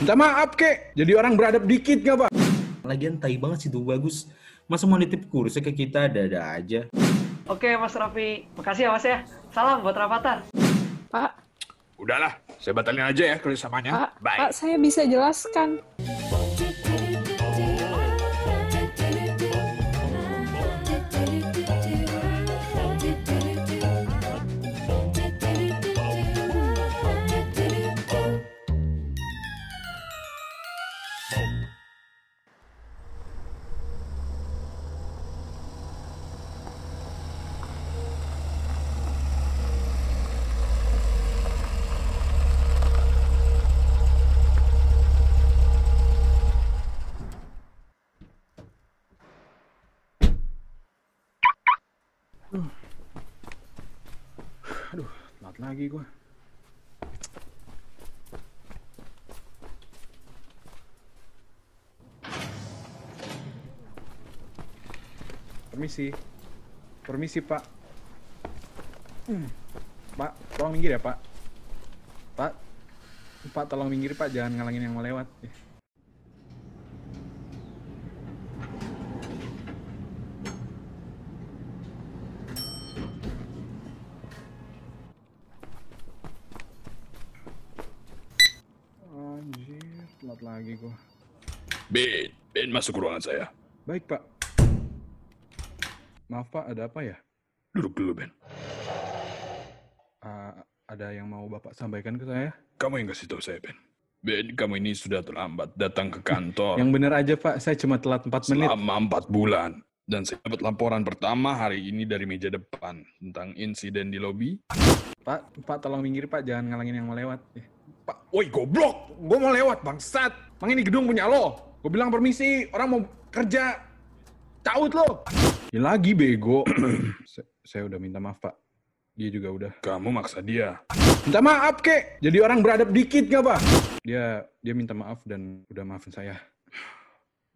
Minta maaf kek, jadi orang beradab dikit gak pak? Lagian tai banget sih tuh bagus. Masa mau nitip kursi ke kita ada-ada aja. Oke Mas Raffi, makasih ya Mas ya. Salam buat Rapatar. Pak, Udahlah, saya batalin aja ya kerjasamanya. Pak, Bye. Pak, saya bisa jelaskan. Aduh, telat lagi gua. Permisi. Permisi, Pak. Hmm. Pak, tolong minggir ya, Pak. Pak. Pak, tolong minggir, Pak. Jangan ngalangin yang mau lewat. Ya. Telat lagi gua. Ben, Ben masuk ke ruangan saya. Baik, Pak. Maaf, Pak, ada apa ya? Duduk dulu, Ben. Ah, ada yang mau Bapak sampaikan ke saya? Kamu yang kasih tahu saya, Ben. Ben, kamu ini sudah terlambat datang ke kantor Yang benar aja, Pak. Saya cuma telat 4 menit. selama empat bulan. Dan saya dapat laporan pertama hari ini dari meja depan tentang insiden di lobi. Pak, Pak tolong minggir, Pak. Jangan ngalangin yang mau lewat. Eh, Pak, woi goblok! Gue mau lewat, bangsat. Mang ini gedung punya lo. Gue bilang permisi, orang mau kerja. Caut lo. Ya lagi, bego. saya, saya udah minta maaf, Pak. Dia juga udah. Kamu maksa dia. Minta maaf, kek. Jadi orang beradab dikit gak, Pak? Dia dia minta maaf dan udah maafin saya.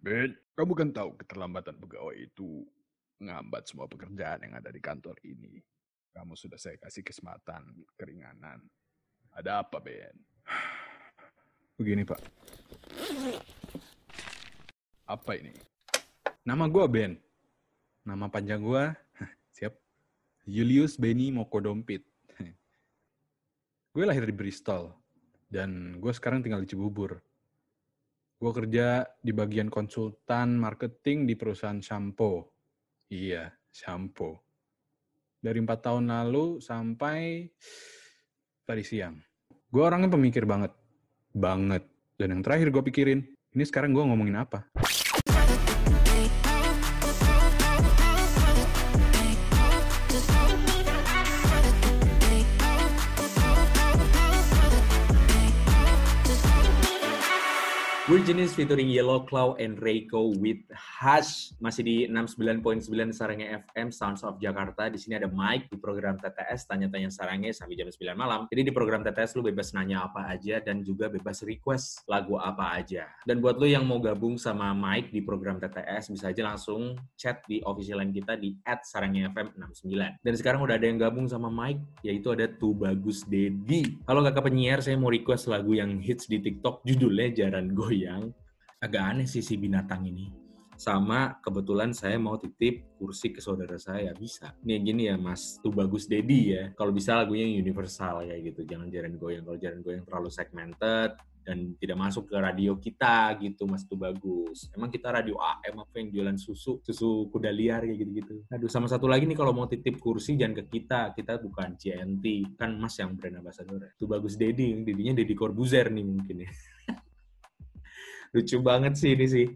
Ben, kamu kan tahu keterlambatan pegawai itu ngambat semua pekerjaan yang ada di kantor ini. Kamu sudah saya kasih kesempatan, keringanan. Ada apa, Ben? Begini, Pak. Apa ini? Nama gue Ben. Nama panjang gue, siap, Julius Benny Mokodompit. gue lahir di Bristol, dan gue sekarang tinggal di Cibubur. Gue kerja di bagian konsultan marketing di perusahaan shampoo. Iya, shampoo. Dari empat tahun lalu sampai tadi siang. Gue orangnya pemikir banget. Banget. Dan yang terakhir gue pikirin, ini sekarang gue ngomongin apa? We're Genius featuring Yellow Claw and Reiko with Hush masih di 69.9 Sarangnya FM Sounds of Jakarta. Di sini ada Mike di program TTS tanya-tanya sarangnya sampai jam 9 malam. Jadi di program TTS lu bebas nanya apa aja dan juga bebas request lagu apa aja. Dan buat lu yang mau gabung sama Mike di program TTS bisa aja langsung chat di official line kita di @sarangnya_fm69. Dan sekarang udah ada yang gabung sama Mike yaitu ada Tu Bagus Dedi. Halo kakak penyiar, saya mau request lagu yang hits di TikTok judulnya Jaran Goyang. Agak aneh sih si binatang ini. Sama kebetulan saya mau titip kursi ke saudara saya bisa. Nih gini ya Mas, tuh bagus Dedi ya. Kalau bisa lagunya yang universal kayak gitu, jangan jaran goyang. Kalau jaran goyang terlalu segmented dan tidak masuk ke radio kita gitu Mas tuh bagus. Emang kita radio AM apa yang jualan susu, susu kuda liar kayak gitu-gitu. Aduh sama satu lagi nih kalau mau titip kursi jangan ke kita, kita bukan CNT, kan Mas yang brand ambassador ya. Tuh bagus Dedi, Dedinya Dedi Corbuzier nih mungkin ya. Lucu banget sih ini sih.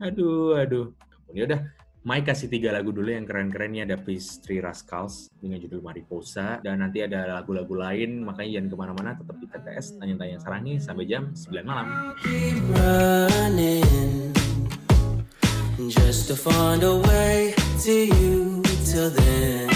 Aduh, aduh. Ya udah, Mike kasih tiga lagu dulu yang keren-keren nih ada Three Rascals dengan judul Mariposa dan nanti ada lagu-lagu lain makanya jangan ke mana-mana tetap di TTS tanya-tanya sarangi sampai jam 9 malam. just to find a way to you till then.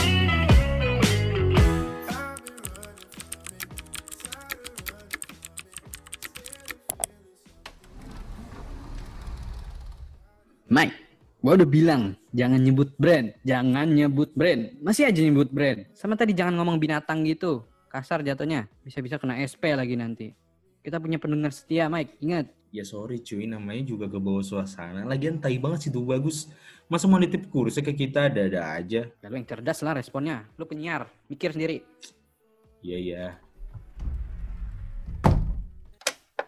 Mike, gua udah bilang jangan nyebut brand, jangan nyebut brand. Masih aja nyebut brand. Sama tadi jangan ngomong binatang gitu. Kasar jatuhnya. Bisa-bisa kena SP lagi nanti. Kita punya pendengar setia, Mike. Ingat. Ya sorry cuy, namanya juga ke bawah suasana. Lagian tai banget sih tuh bagus. Masa mau nitip kursnya ke kita ada-ada aja. Ya lu yang cerdas lah responnya. Lu penyiar, mikir sendiri. Iya, iya.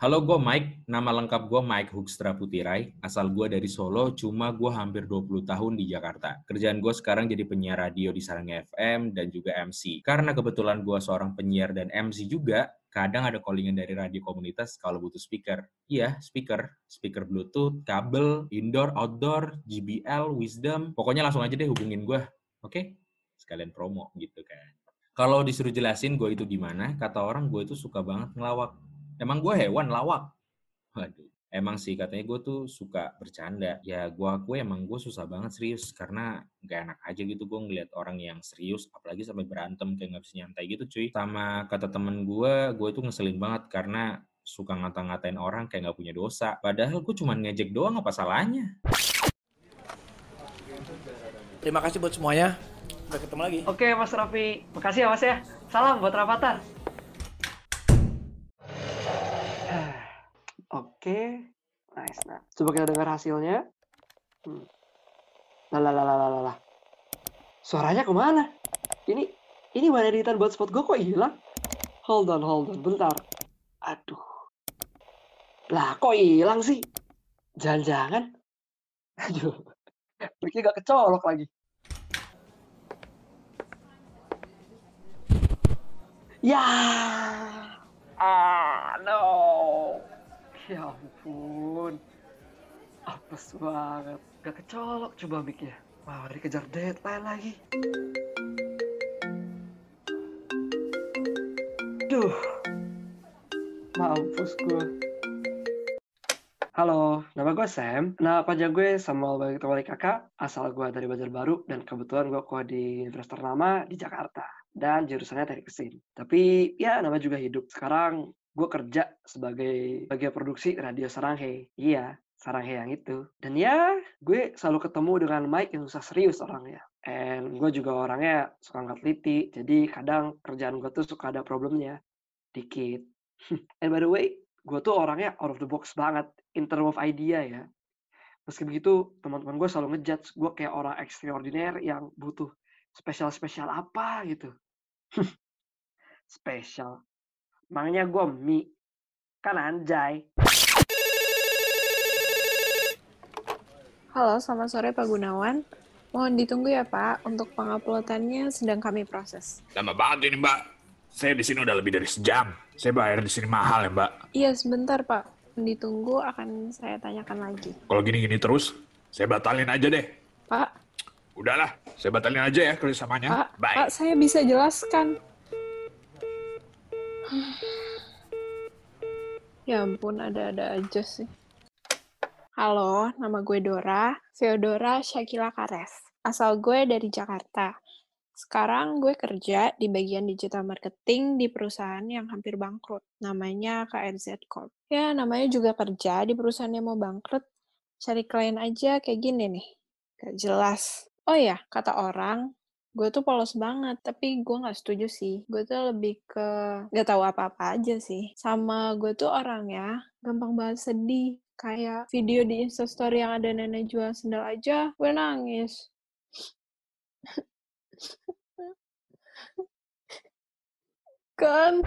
Halo, gue Mike. Nama lengkap gue Mike Hoekstra Putirai. Asal gue dari Solo, cuma gue hampir 20 tahun di Jakarta. Kerjaan gue sekarang jadi penyiar radio di Sarangnya FM dan juga MC. Karena kebetulan gue seorang penyiar dan MC juga, kadang ada callingan dari radio komunitas kalau butuh speaker. Iya, speaker. Speaker Bluetooth, kabel, indoor, outdoor, JBL, Wisdom. Pokoknya langsung aja deh hubungin gue. Oke? Sekalian promo gitu kan. Kalau disuruh jelasin gue itu gimana, kata orang gue itu suka banget ngelawak. Emang gue hewan lawak? Waduh. Emang sih katanya gue tuh suka bercanda. Ya gue aku emang gue susah banget serius karena gak enak aja gitu gue ngeliat orang yang serius apalagi sampai berantem kayak nggak bisa nyantai gitu cuy. Sama kata temen gue, gue tuh ngeselin banget karena suka ngata-ngatain orang kayak nggak punya dosa. Padahal gue cuma ngejek doang apa salahnya? Terima kasih buat semuanya. Sampai ketemu lagi. Oke Mas Raffi, makasih ya Mas ya. Salam buat Rafathar. Oke, nice. Nah, coba kita dengar hasilnya. Hmm. Lah, lah, lah, lah, lah. Suaranya ke mana? Ini, ini mana editan buat spot gue kok hilang? Hold on, hold on, bentar. Aduh. Lah, kok hilang sih? Jangan-jangan. Aduh. Ricky gak kecolok lagi. Ya. Ah, no. Ya ampun. Apes banget. Gak kecolok coba mic-nya. Wah, dikejar deadline lagi. Duh. Mampus gue. Halo, nama gue Sam. Nama panjang gue Samuel Bagi Wali Kakak. Asal gue dari Banjarbaru dan kebetulan gue kuliah di universitas ternama di Jakarta. Dan jurusannya teknik mesin. Tapi ya nama juga hidup. Sekarang gue kerja sebagai bagian produksi radio Saranghe. Iya, Saranghe yang itu. Dan ya, gue selalu ketemu dengan Mike yang susah serius orangnya. And gue juga orangnya suka nggak teliti. Jadi kadang kerjaan gue tuh suka ada problemnya. Dikit. And by the way, gue tuh orangnya out of the box banget in term of idea ya. Meski begitu, teman-teman gue selalu ngejudge gue kayak orang extraordinary yang butuh spesial-spesial apa gitu. spesial. Makanya gue mie. Kan anjay. Halo, selamat sore Pak Gunawan. Mohon ditunggu ya Pak, untuk penguploadannya sedang kami proses. Lama banget ini mbak. Saya di sini udah lebih dari sejam. Saya bayar di sini mahal ya mbak. Iya, sebentar Pak. Ditunggu akan saya tanyakan lagi. Kalau gini-gini terus, saya batalin aja deh. Pak, Udahlah, saya batalin aja ya kerjasamanya. Pak, Bye. Pak, saya bisa jelaskan. Ya ampun, ada-ada aja sih. Halo, nama gue Dora, Theodora Shakila Kares. Asal gue dari Jakarta. Sekarang gue kerja di bagian digital marketing di perusahaan yang hampir bangkrut. Namanya KRZ Corp. Ya, namanya juga kerja di perusahaan yang mau bangkrut. Cari klien aja kayak gini nih. Gak jelas. Oh ya, kata orang, gue tuh polos banget, tapi gue nggak setuju sih. Gue tuh lebih ke nggak tahu apa-apa aja sih. Sama gue tuh orangnya gampang banget sedih. Kayak video di Instastory yang ada nenek jual sendal aja, gue nangis. kan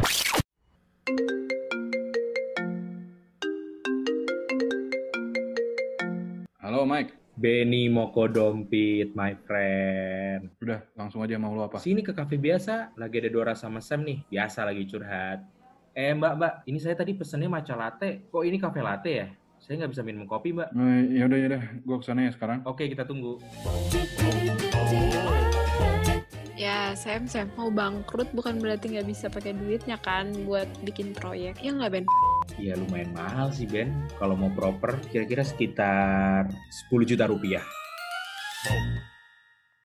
Halo Mike, Benny Moko Dompit, my friend. udah langsung aja mau lu apa? Sini ke kafe biasa, lagi ada Dora sama Sam nih. Biasa lagi curhat. Eh mbak, mbak, ini saya tadi pesennya matcha latte. Kok ini kafe latte ya? Saya nggak bisa minum kopi mbak. Eh, ya udah ya udah, gua ke sana ya sekarang. Oke, kita tunggu. Ya, Sam, Sam, mau bangkrut bukan berarti nggak bisa pakai duitnya kan buat bikin proyek. Ya nggak, Ben? Ya lumayan mahal sih Ben. Kalau mau proper, kira-kira sekitar 10 juta rupiah.